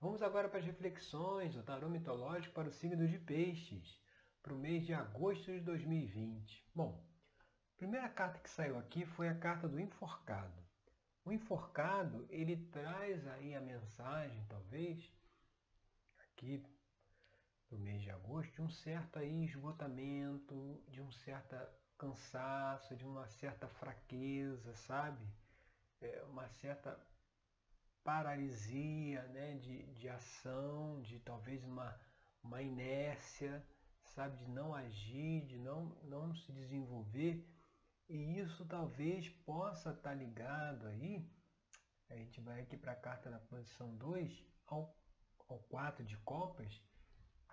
Vamos agora para as reflexões do tarô mitológico para o signo de Peixes, para o mês de agosto de 2020. Bom, a primeira carta que saiu aqui foi a carta do enforcado. O enforcado, ele traz aí a mensagem, talvez, aqui para o mês de agosto, de um certo aí esgotamento, de um certo cansaço, de uma certa fraqueza, sabe? É, uma certa paralisia né, de, de ação, de talvez uma, uma inércia, sabe, de não agir, de não, não se desenvolver. E isso talvez possa estar ligado aí, a gente vai aqui para a carta da posição 2, ao, ao 4 de copas,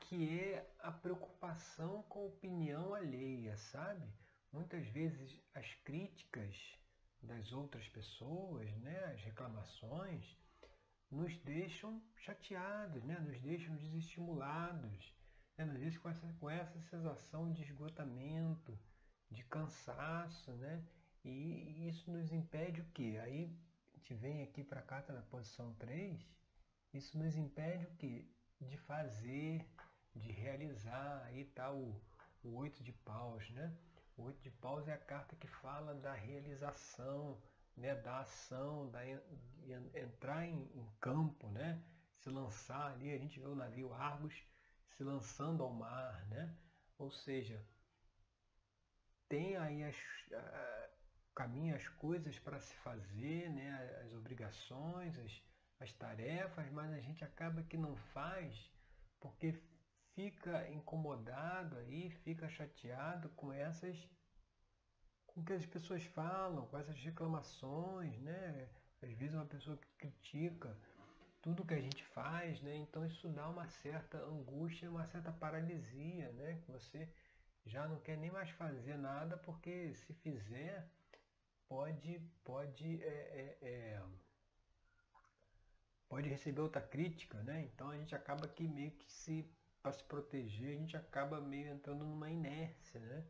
que é a preocupação com a opinião alheia, sabe? Muitas vezes as críticas das outras pessoas, né, as reclamações, nos deixam chateados, né, nos deixam desestimulados, né, nos deixam com essa, com essa sensação de esgotamento, de cansaço, né, e isso nos impede o quê? Aí a gente vem aqui para a carta da posição 3, isso nos impede o quê? De fazer, de realizar, aí está o, o oito de paus, né? O oito de paus é a carta que fala da realização, né, da ação, da entrar em, em, campo, né, se lançar ali, a gente vê o navio Argos se lançando ao mar, né? Ou seja, tem aí as, a, caminho as coisas para se fazer, né, as obrigações, as, as tarefas, mas a gente acaba que não faz porque fica incomodado aí, fica chateado com essas com que as pessoas falam, com essas reclamações, né? Às vezes uma pessoa que critica tudo que a gente faz, né? Então isso dá uma certa angústia, uma certa paralisia, né? Que você já não quer nem mais fazer nada porque se fizer pode pode é, é, é, pode receber outra crítica, né? Então a gente acaba que meio que se para se proteger, a gente acaba meio entrando numa inércia, né?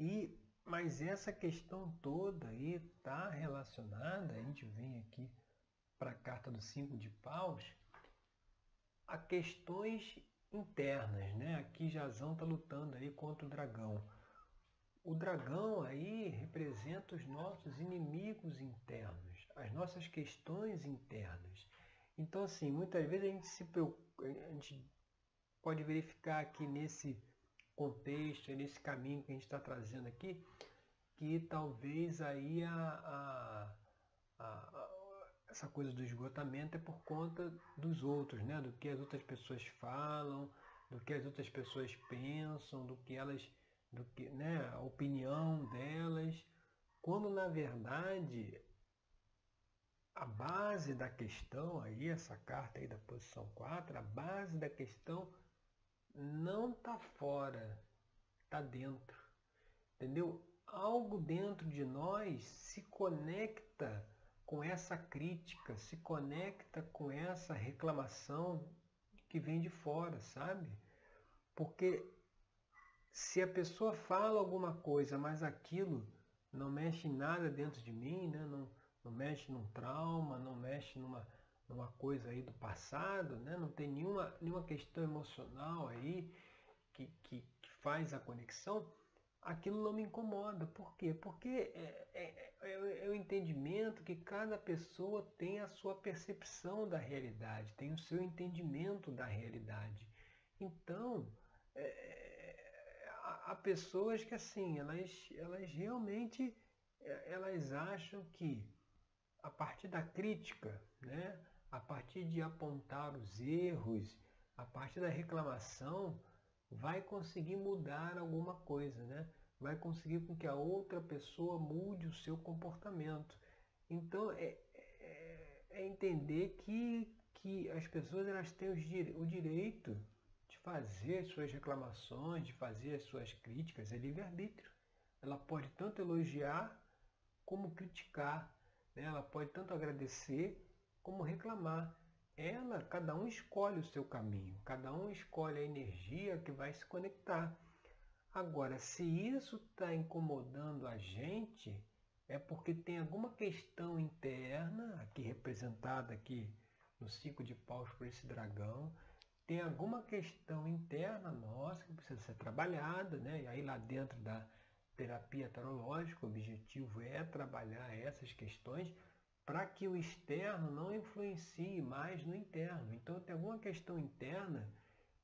E, mas essa questão toda aí está relacionada, a gente vem aqui para a carta do cinco de paus, a questões internas, né? Aqui Jazão está lutando aí contra o dragão. O dragão aí representa os nossos inimigos internos, as nossas questões internas. Então, assim, muitas vezes a gente se preocupa, a gente pode verificar aqui nesse contexto, nesse caminho que a gente está trazendo aqui, que talvez aí a, a, a, essa coisa do esgotamento é por conta dos outros, né? do que as outras pessoas falam, do que as outras pessoas pensam, do que elas, do que, né? a opinião delas, quando na verdade a base da questão aí, essa carta aí da posição 4, a base da questão não está fora, está dentro. Entendeu? Algo dentro de nós se conecta com essa crítica, se conecta com essa reclamação que vem de fora, sabe? Porque se a pessoa fala alguma coisa, mas aquilo não mexe em nada dentro de mim, né? não, não mexe num trauma, não mexe numa, uma coisa aí do passado, né? não tem nenhuma, nenhuma questão emocional aí que, que, que faz a conexão, aquilo não me incomoda. Por quê? Porque é, é, é, é, o entendimento que cada pessoa tem a sua percepção da realidade, tem o seu entendimento da realidade. Então, é, há pessoas que assim, elas, elas realmente é, elas acham que a partir da crítica, né, a partir de apontar os erros, a partir da reclamação, vai conseguir mudar alguma coisa, né? Vai conseguir com que a outra pessoa mude o seu comportamento. Então é, é, é entender que, que as pessoas elas têm o direito de fazer as suas reclamações, de fazer as suas críticas, é livre-arbítrio. Ela pode tanto elogiar como criticar. Né? Ela pode tanto agradecer como reclamar. Ela, cada um escolhe o seu caminho, cada um escolhe a energia que vai se conectar. Agora, se isso está incomodando a gente, é porque tem alguma questão interna, aqui representada aqui no cinco de paus por esse dragão, tem alguma questão interna nossa que precisa ser trabalhada, né? E aí lá dentro da terapia tarológica, o objetivo é trabalhar essas questões para que o externo não influencie mais no interno. Então tem alguma questão interna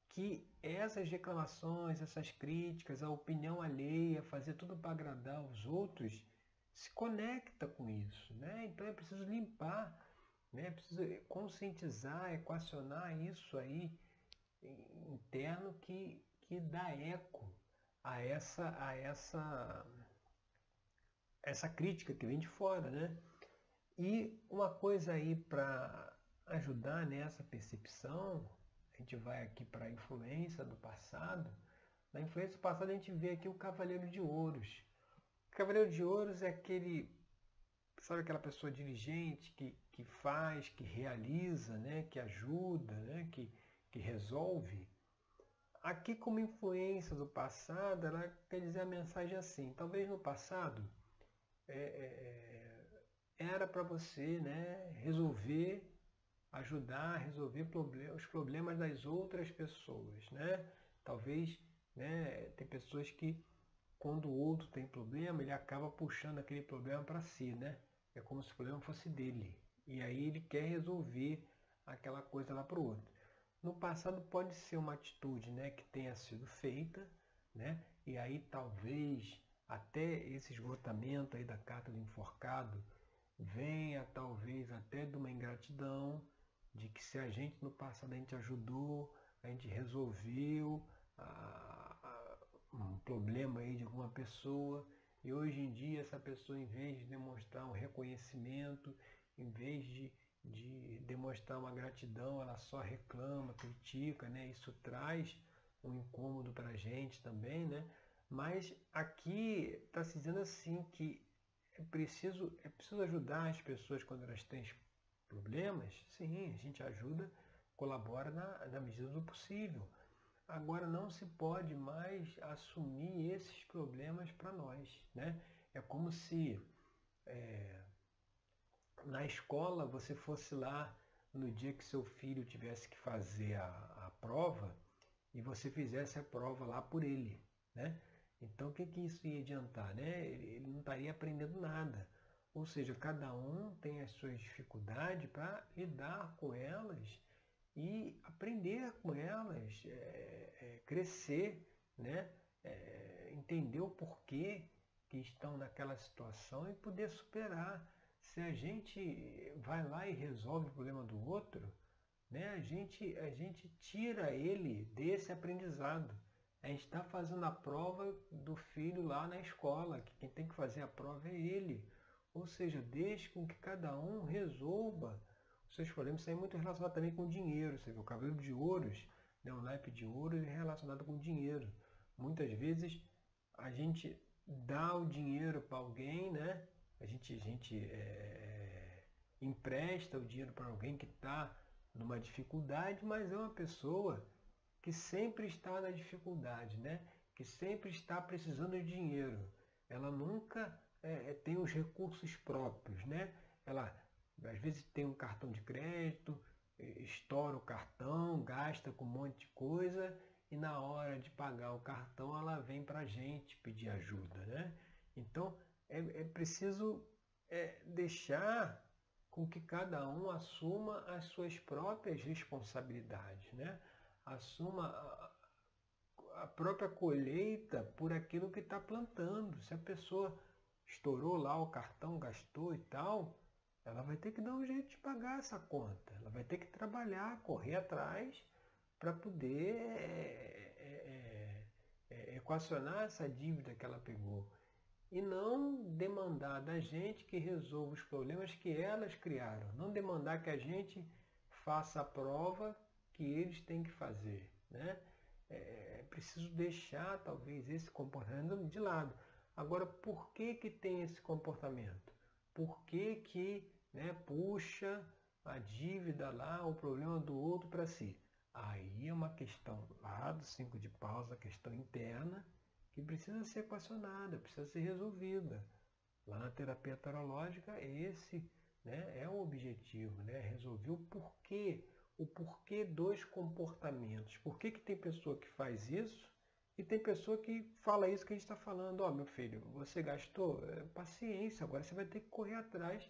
que essas reclamações, essas críticas, a opinião alheia, fazer tudo para agradar os outros, se conecta com isso, né? Então é preciso limpar, né? É preciso conscientizar, equacionar isso aí interno que, que dá eco a essa, a essa, essa crítica que vem de fora, né? E uma coisa aí para ajudar nessa percepção, a gente vai aqui para a influência do passado. Na influência do passado a gente vê aqui o Cavaleiro de Ouros. O Cavaleiro de Ouros é aquele, sabe aquela pessoa diligente que, que faz, que realiza, né? que ajuda, né? que, que resolve. Aqui, como influência do passado, ela quer dizer a mensagem assim: talvez no passado é, é, era para você né, resolver, ajudar a resolver problem os problemas das outras pessoas. Né? Talvez né, tem pessoas que, quando o outro tem problema, ele acaba puxando aquele problema para si. Né? É como se o problema fosse dele. E aí ele quer resolver aquela coisa lá para o outro no passado pode ser uma atitude né, que tenha sido feita, né, e aí talvez até esse esgotamento aí da carta do enforcado venha talvez até de uma ingratidão, de que se a gente no passado a gente ajudou, a gente resolveu a, a, um problema aí de alguma pessoa, e hoje em dia essa pessoa em vez de demonstrar um reconhecimento, em vez de de demonstrar uma gratidão, ela só reclama, critica, né? Isso traz um incômodo para a gente também, né? Mas aqui está se dizendo assim que é preciso, é preciso ajudar as pessoas quando elas têm problemas. Sim, a gente ajuda, colabora na, na medida do possível. Agora não se pode mais assumir esses problemas para nós, né? É como se é, na escola você fosse lá no dia que seu filho tivesse que fazer a, a prova e você fizesse a prova lá por ele, né? Então o que, que isso ia adiantar, né? Ele, não estaria aprendendo nada. Ou seja, cada um tem as suas dificuldades para lidar com elas e aprender com elas, é, é, crescer, né? É, entender o porquê que estão naquela situação e poder superar se a gente vai lá e resolve o problema do outro, né, a, gente, a gente tira ele desse aprendizado. A gente está fazendo a prova do filho lá na escola, que quem tem que fazer a prova é ele. Ou seja, deixe com que cada um resolva os seus problemas. Isso é muito relacionado também com dinheiro. Você vê, o cabelo de ouros, né, o naipe de ouro, é relacionado com dinheiro. Muitas vezes a gente dá o dinheiro para alguém, né? a gente, a gente é, empresta o dinheiro para alguém que está numa dificuldade, mas é uma pessoa que sempre está na dificuldade, né? que sempre está precisando de dinheiro. Ela nunca é, é, tem os recursos próprios. Né? Ela às vezes tem um cartão de crédito, estoura o cartão, gasta com um monte de coisa e na hora de pagar o cartão ela vem para a gente pedir ajuda. Né? Então é, é preciso é, deixar com que cada um assuma as suas próprias responsabilidades, né? Assuma a, a própria colheita por aquilo que está plantando. Se a pessoa estourou lá o cartão, gastou e tal, ela vai ter que dar um jeito de pagar essa conta. Ela vai ter que trabalhar, correr atrás para poder é, é, é, equacionar essa dívida que ela pegou e não demandar da gente que resolva os problemas que elas criaram. Não demandar que a gente faça a prova que eles têm que fazer. Né? É, é preciso deixar talvez esse comportamento de lado. Agora, por que, que tem esse comportamento? Por que, que né, puxa a dívida lá, o problema do outro para si? Aí é uma questão lá do cinco de pausa, questão interna, que precisa ser equacionada, precisa ser resolvida. Lá na terapia tarológica, esse, né? É o objetivo, né? Resolver o porquê, o porquê dos comportamentos. Por que, que tem pessoa que faz isso e tem pessoa que fala isso que a gente está falando. Ó, oh, meu filho, você gastou? É, paciência, agora você vai ter que correr atrás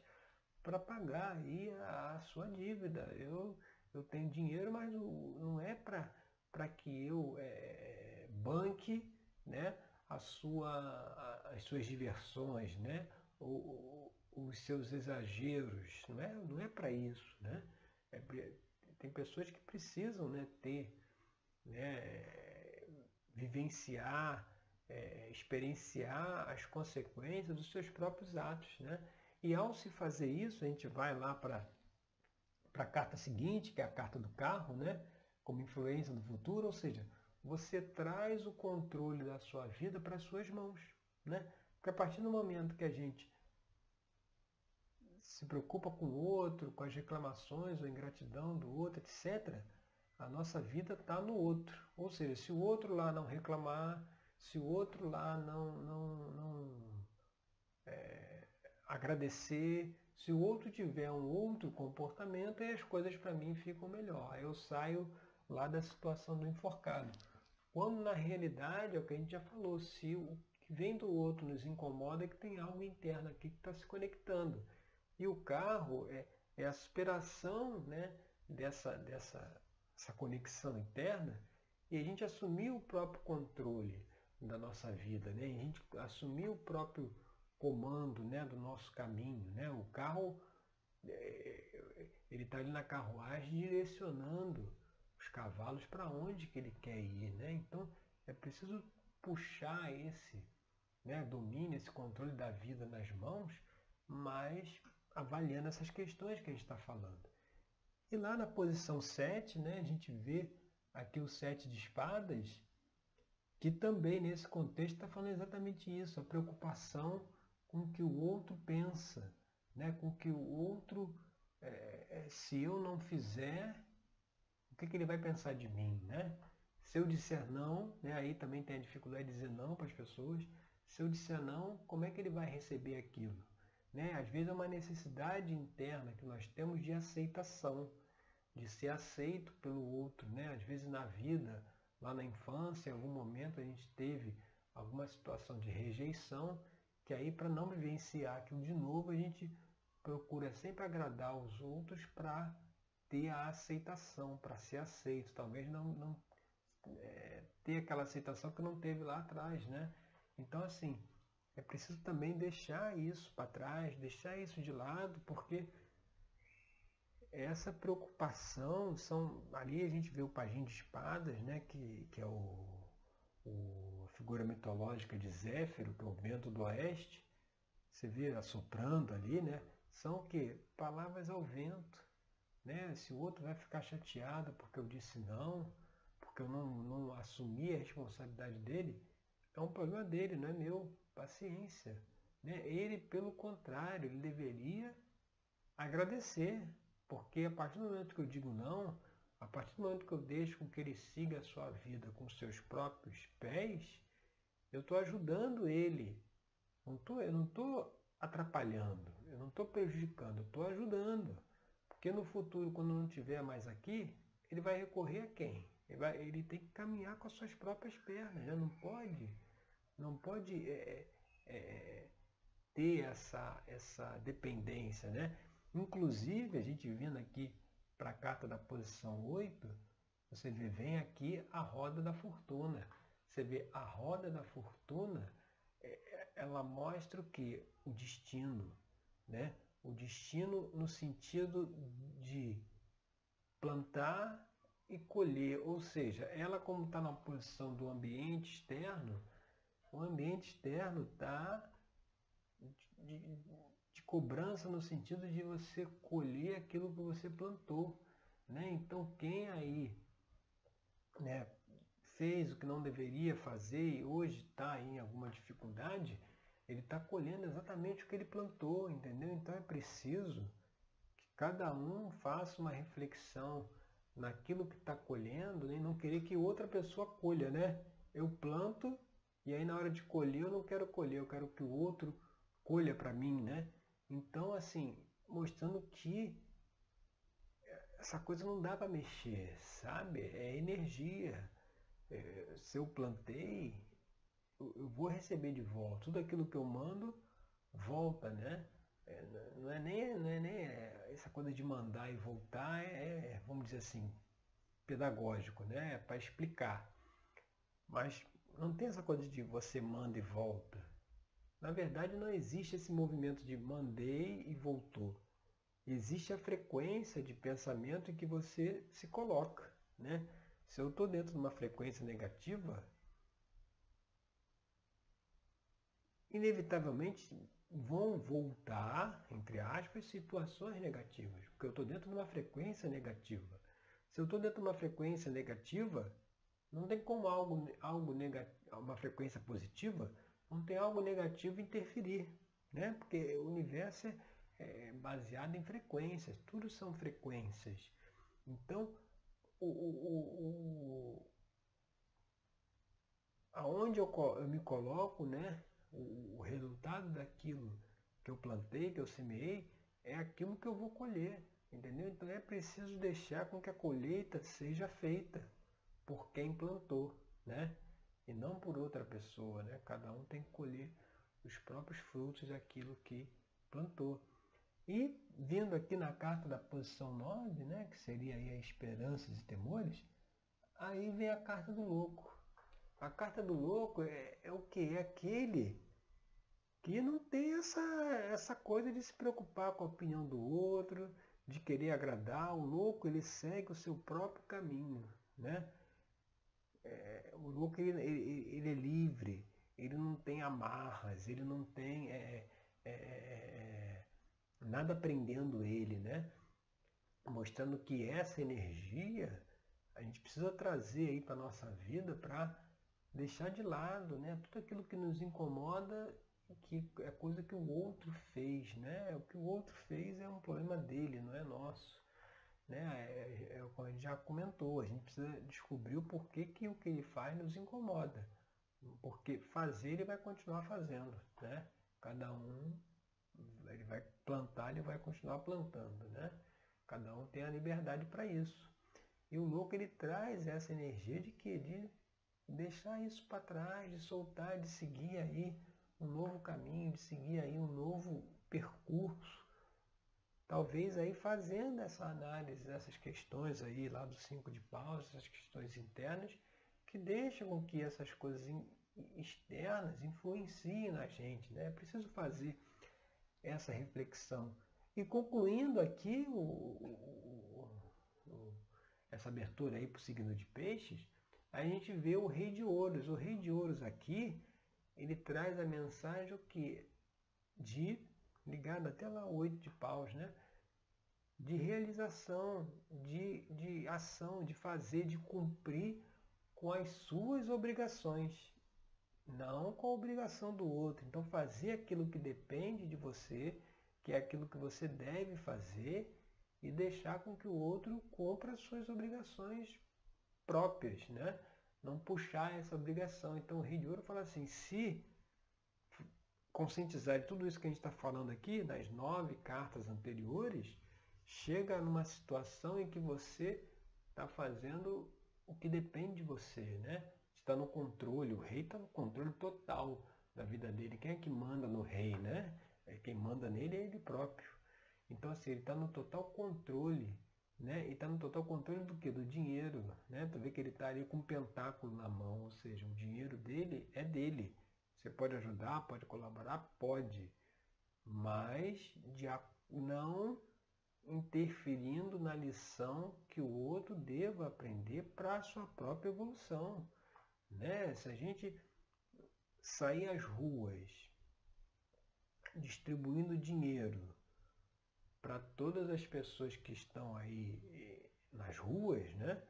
para pagar aí a, a, sua dívida. Eu, eu tenho dinheiro, mas não é para que eu é, banque né, a sua, a, as suas diversões, né, o, o, os seus exageros. Não é, não é para isso. Né? É, tem pessoas que precisam né, ter, né, vivenciar, é, experienciar as consequências dos seus próprios atos. Né? E ao se fazer isso, a gente vai lá para a carta seguinte, que é a carta do carro, né? como influência do futuro, ou seja, você traz o controle da sua vida para as suas mãos. Né? Porque a partir do momento que a gente se preocupa com o outro, com as reclamações ou ingratidão do outro, etc., a nossa vida está no outro. Ou seja, se o outro lá não reclamar, se o outro lá não, não, não é, agradecer, se o outro tiver um outro comportamento, aí as coisas para mim ficam melhor. Aí eu saio lá da situação do enforcado. Quando na realidade é o que a gente já falou, se o que vem do outro nos incomoda é que tem algo interno aqui que está se conectando. E o carro é, é a superação né, dessa, dessa essa conexão interna e a gente assumir o próprio controle da nossa vida, né? a gente assumir o próprio comando né, do nosso caminho. Né? O carro é, ele está ali na carruagem direcionando os cavalos para onde que ele quer ir. Né? Então é preciso puxar esse né, domínio, esse controle da vida nas mãos, mas avaliando essas questões que a gente está falando. E lá na posição 7, né, a gente vê aqui o 7 de espadas, que também nesse contexto está falando exatamente isso, a preocupação com o que o outro pensa, né, com o que o outro, é, se eu não fizer, o que, que ele vai pensar de mim? Né? Se eu disser não, né, aí também tem a dificuldade de dizer não para as pessoas, se eu disser não, como é que ele vai receber aquilo? Né? Às vezes é uma necessidade interna que nós temos de aceitação, de ser aceito pelo outro. Né? Às vezes na vida, lá na infância, em algum momento a gente teve alguma situação de rejeição, que aí para não vivenciar aquilo de novo, a gente procura sempre agradar os outros para ter a aceitação, para ser aceito. Talvez não, não é, ter aquela aceitação que não teve lá atrás. Né? Então assim, é preciso também deixar isso para trás, deixar isso de lado, porque essa preocupação são. Ali a gente vê o pajem de espadas, né, que, que é o, o, a figura mitológica de Zéfiro, que é o vento do oeste. Você vê assoprando ali, né? São o quê? Palavras ao vento. Né? Se o outro vai ficar chateado porque eu disse não, porque eu não, não assumi a responsabilidade dele, é um problema dele, não é meu paciência. Né? Ele, pelo contrário, ele deveria agradecer, porque a partir do momento que eu digo não, a partir do momento que eu deixo com que ele siga a sua vida com seus próprios pés, eu estou ajudando ele. Não tô, eu não estou atrapalhando, eu não estou prejudicando, eu estou ajudando. Porque no futuro, quando não estiver mais aqui, ele vai recorrer a quem? Ele, vai, ele tem que caminhar com as suas próprias pernas, né? não pode não pode é, é, ter essa, essa dependência. Né? Inclusive, a gente vindo aqui para a carta da posição 8, você vê, vem aqui a roda da fortuna. Você vê a roda da fortuna, é, ela mostra o que? O destino. Né? O destino no sentido de plantar e colher, ou seja, ela como está na posição do ambiente externo, o ambiente externo está de, de, cobrança no sentido de você colher aquilo que você plantou. Né? Então quem aí né, fez o que não deveria fazer e hoje está em alguma dificuldade, ele está colhendo exatamente o que ele plantou, entendeu? Então é preciso que cada um faça uma reflexão naquilo que está colhendo né? e não querer que outra pessoa colha, né? Eu planto e aí na hora de colher eu não quero colher, eu quero que o outro colha para mim, né? Então assim, mostrando que essa coisa não dá para mexer, sabe? É energia. É, se eu plantei, eu vou receber de volta. Tudo aquilo que eu mando volta, né? É, não, é nem, não é nem é, essa coisa de mandar e voltar, é, vamos dizer assim, pedagógico, né? É para explicar. Mas não tem essa coisa de você manda e volta. Na verdade, não existe esse movimento de mandei e voltou. Existe a frequência de pensamento em que você se coloca. Né? Se eu estou dentro de uma frequência negativa, inevitavelmente vão voltar, entre aspas, situações negativas, porque eu estou dentro de uma frequência negativa. Se eu estou dentro de uma frequência negativa, não tem como algo, algo negativo, uma frequência positiva, não tem algo negativo interferir, né? Porque o universo é, é baseado em frequências, tudo são frequências. Então, o, o, o, aonde eu, eu me coloco, né? O, o resultado daquilo que eu plantei, que eu semeei, é aquilo que eu vou colher, entendeu? Então é preciso deixar com que a colheita seja feita por quem plantou, né? E não por outra pessoa, né? Cada um tem que colher os próprios frutos daquilo que plantou. E vindo aqui na carta da posição 9, né, que seria aí a esperanças e temores, aí vem a carta do louco. A carta do louco é, é o que? É aquele que não tem essa, essa coisa de se preocupar com a opinião do outro, de querer agradar. O louco ele segue o seu próprio caminho. Né? É, o louco ele, ele, ele, é livre, ele não tem amarras, ele não tem é, é, é, nada prendendo ele, né? Mostrando que essa energia a gente precisa trazer aí para a nossa vida para deixar de lado, né? Tudo aquilo que nos incomoda que é coisa que o outro fez, né? O que o outro fez é um problema dele, não é nosso. Né? É, já comentou, a gente precisa descobrir o porquê que o que ele faz nos incomoda. Porque fazer ele vai continuar fazendo, né? Cada um ele vai plantar, ele vai continuar plantando, né? Cada um tem a liberdade para isso. E o louco ele traz essa energia de que de deixar isso para trás, de soltar, de seguir aí um novo caminho, de seguir aí um novo percurso. Talvez aí fazendo essa análise dessas questões aí lá do cinco de paus, essas questões internas, que deixam com que essas coisas externas influenciem na gente. Né? É preciso fazer essa reflexão. E concluindo aqui o, o, o, essa abertura aí para o signo de peixes, a gente vê o rei de ouros. O rei de ouros aqui, ele traz a mensagem o que? De, ligado até lá oito de paus, né? De realização, de, de ação, de fazer, de cumprir com as suas obrigações, não com a obrigação do outro. Então fazer aquilo que depende de você, que é aquilo que você deve fazer, e deixar com que o outro cumpra as suas obrigações próprias, né? não puxar essa obrigação. Então o Rei de Ouro fala assim, se conscientizar de tudo isso que a gente está falando aqui, nas nove cartas anteriores, chega numa situação em que você está fazendo o que depende de você, né? Está no controle, o rei está no controle total da vida dele. Quem é que manda no rei, né? É quem manda nele é ele próprio. Então assim, ele está no total controle né? E está no total controle do que? Do dinheiro. Né? Tu vê que ele está ali com um pentáculo na mão, ou seja, o dinheiro dele é dele. Você pode ajudar, pode colaborar, pode. Mas não interferindo na lição que o outro deva aprender para a sua própria evolução. Né? Se a gente sair às ruas distribuindo dinheiro para todas as pessoas que estão aí eh, nas ruas, né?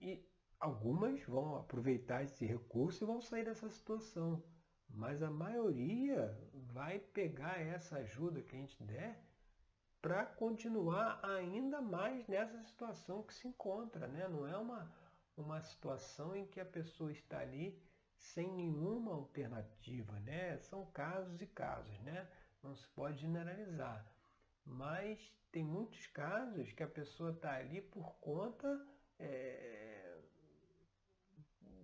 E algumas vão aproveitar esse recurso e vão sair dessa situação. Mas a maioria vai pegar essa ajuda que a gente der para continuar ainda mais nessa situação que se encontra. Né? Não é uma, uma situação em que a pessoa está ali sem nenhuma alternativa. Né? São casos e casos. Né? não se pode generalizar. Mas tem muitos casos que a pessoa está ali por conta é,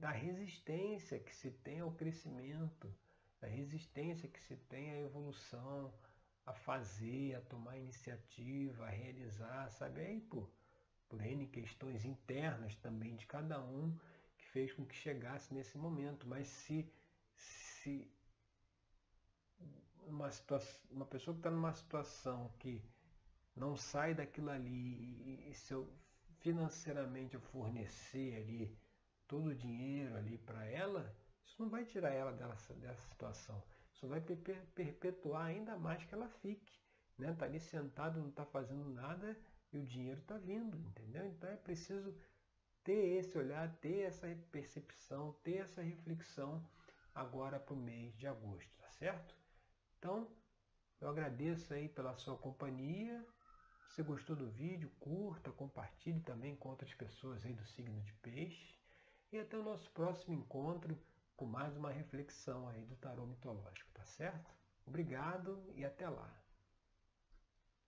da resistência que se tem ao crescimento, da resistência que se tem à evolução, a fazer, a tomar iniciativa, a realizar, sabe? Aí por, por N questões internas também de cada um que fez com que chegasse nesse momento. Mas se, se uma, situação, uma pessoa que está numa situação que não sai daquilo ali e, e se eu financeiramente fornecer ali todo o dinheiro não vai tirar ela dessa, dessa situação. Isso vai perpetuar ainda mais que ela fique. Né? Tá ali sentado, não está fazendo nada e o dinheiro está vindo, entendeu? Então é preciso ter esse olhar, ter essa percepção, ter essa reflexão agora para o mês de agosto, tá certo? Então, eu agradeço aí pela sua companhia. Se gostou do vídeo, curta, compartilhe também com outras pessoas aí do signo de peixe. E até o nosso próximo encontro com mais uma reflexão aí do tarô mitológico, tá certo? Obrigado e até lá.